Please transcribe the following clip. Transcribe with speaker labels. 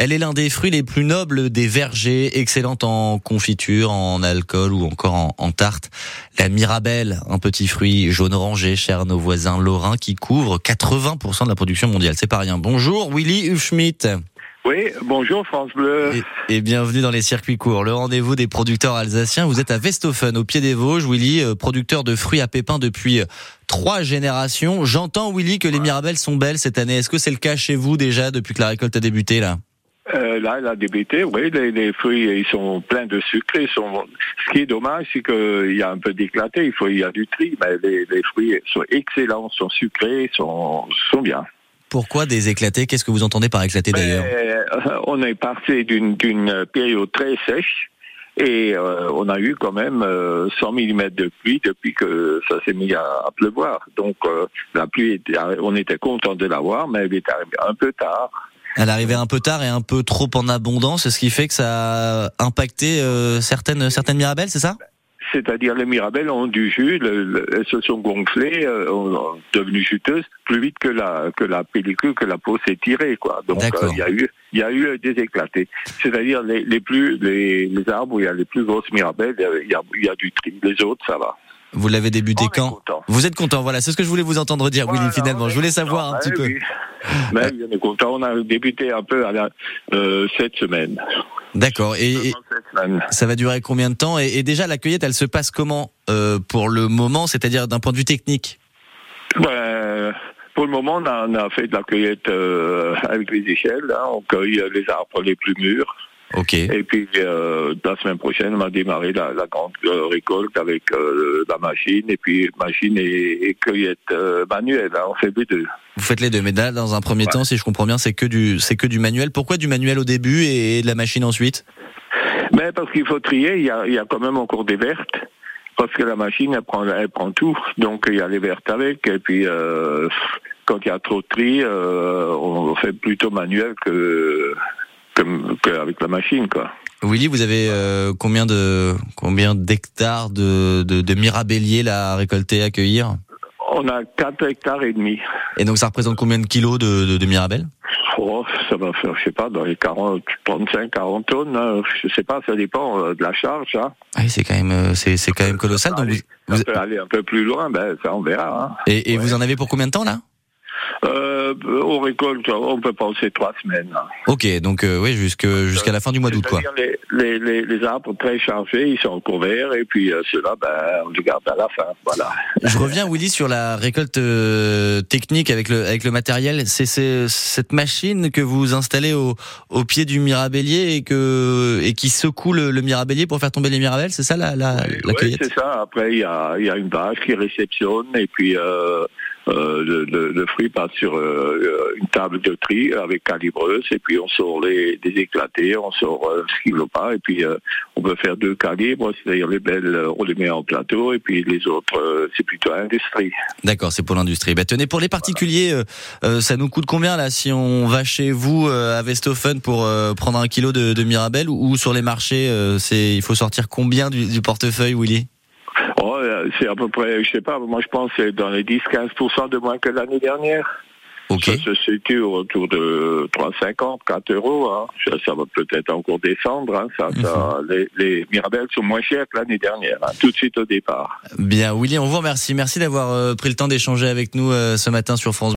Speaker 1: Elle est l'un des fruits les plus nobles des vergers, excellente en confiture, en alcool ou encore en, en tarte. La Mirabelle, un petit fruit jaune orangé, cher à nos voisins lorrains, qui couvre 80% de la production mondiale. C'est pas rien. Bonjour, Willy Hufschmidt.
Speaker 2: Oui, bonjour France Bleu.
Speaker 1: Et, et, bienvenue dans les circuits courts, le rendez-vous des producteurs alsaciens. Vous êtes à Westhofen, au pied des Vosges, Willy, euh, producteur de fruits à pépins depuis euh, trois générations. J'entends, Willy, que les Mirabelles sont belles cette année. Est-ce que c'est le cas chez vous déjà depuis que la récolte a débuté là?
Speaker 2: Euh, là, elle a débuté, oui, les, les, fruits, ils sont pleins de sucre. Ils sont... Ce qui est dommage, c'est qu'il y a un peu d'éclaté, il, faut, il y a du tri, mais les, les fruits sont excellents, sont sucrés, sont, sont bien.
Speaker 1: Pourquoi des éclatés? Qu'est-ce que vous entendez par éclaté d'ailleurs?
Speaker 2: euh, On est parti d'une période très sèche et euh, on a eu quand même euh, 100 mm de pluie depuis que ça s'est mis à, à, pleuvoir. Donc euh, la pluie, était, on était content de l'avoir, mais elle est arrivée un peu tard.
Speaker 1: Elle arrivait un peu tard et un peu trop en abondance, ce qui fait que ça a impacté euh, certaines certaines mirabelles, c'est ça?
Speaker 2: C'est-à-dire les mirabelles ont du jus, le, le, elles se sont gonflées, euh, ont devenues juteuses plus vite que la que la pellicule, que la peau s'est tirée, quoi. Donc il euh, y a eu il y a eu des éclatés. C'est-à-dire les, les plus les, les, arbres où il y a les plus grosses mirabelles, il y a, il y a du tri. Les autres, ça va.
Speaker 1: Vous l'avez débuté quand? Vous êtes content, voilà, c'est ce que je voulais vous entendre dire, voilà, Willy, finalement. Je voulais savoir un petit peu.
Speaker 2: On est content, on a débuté un peu à la, euh, cette semaine.
Speaker 1: D'accord. Et, et ça va durer combien de temps et, et, déjà, la cueillette, elle se passe comment euh, pour le moment, c'est-à-dire d'un point de vue technique?
Speaker 2: Ben, Pour le moment, on a, on a, fait de la cueillette euh, avec les échelles. Hein, on cueille les arbres les plus mûrs. Et puis euh, la semaine prochaine, on va démarrer la, la grande euh, récolte avec euh, la machine et puis machine et, et cueillette euh, manuelle. Hein, on fait les deux.
Speaker 1: Vous faites les deux, mais là, dans un premier ouais. temps, si je comprends bien, c'est que du c'est que du manuel. Pourquoi du manuel au début et, et de la machine ensuite?
Speaker 2: Mais parce qu'il faut trier. Il y a, y a quand même encore des vertes. Parce que la machine, elle prend, elle prend tout. Donc, il y a les vertes avec. Et puis, euh, quand il y a trop de tri, euh, on fait plutôt manuel que, qu'avec la machine, quoi.
Speaker 1: Willy, vous avez euh, combien de combien d'hectares de, de, de mirabelliers là à récolter, à cueillir
Speaker 2: On a 4 hectares et demi.
Speaker 1: Et donc ça représente combien de kilos de, de, de mirabelles?
Speaker 2: Oh, Ça va faire, je sais pas, dans les 40, 35, 40 tonnes. Hein. Je sais pas, ça dépend euh, de la charge. Hein.
Speaker 1: Ah oui, c'est quand même euh, c'est c'est quand même colossal.
Speaker 2: Donc aller, vous, vous... peut aller un peu plus loin, ben ça on verra. Hein.
Speaker 1: Et, et ouais. vous en avez pour combien de temps là?
Speaker 2: Euh, on récolte, on peut penser trois semaines.
Speaker 1: Ok, donc euh, oui, jusqu'à la fin du mois d'août, quoi.
Speaker 2: Les, les, les, arbres très chargés, ils sont encore verts, et puis euh, ceux-là, ben, on les garde à la fin. Voilà.
Speaker 1: Je reviens, Willy, sur la récolte euh, technique avec le avec le matériel. C'est cette machine que vous installez au, au pied du mirabellier et que et qui secoue le, le mirabellier pour faire tomber les mirabelles. C'est ça la la,
Speaker 2: oui,
Speaker 1: la
Speaker 2: oui, c'est ça. Après, il y a y a une bâche qui réceptionne, et puis euh, le, le, le, fruit passe sur euh, une table de tri avec calibreuse et puis on sort les des éclatés, on sort euh, ce qui ne veut pas et puis euh, on peut faire deux calibres, c'est-à-dire les belles on les met en plateau et puis les autres euh, c'est plutôt industrie.
Speaker 1: D'accord, c'est pour l'industrie. Bah, tenez, pour les particuliers, voilà. ça nous coûte combien là si on va chez vous à Westhofen pour prendre un kilo de, de Mirabelle ou, sur les marchés, c'est il faut sortir combien du, du portefeuille, Willy?
Speaker 2: C'est à peu près, je sais pas, moi je pense c'est dans les 10-15% de moins que l'année dernière.
Speaker 1: Okay.
Speaker 2: Ça se situe autour de 3,50, 4 euros. Hein. Ça, ça, va peut-être encore descendre. Hein. Ça, mm -hmm. ça, les, les, Mirabelles sont moins chères que l'année dernière, hein, tout de suite au départ.
Speaker 1: Bien, Willy, on vous remercie. Merci d'avoir euh, pris le temps d'échanger avec nous euh, ce matin sur France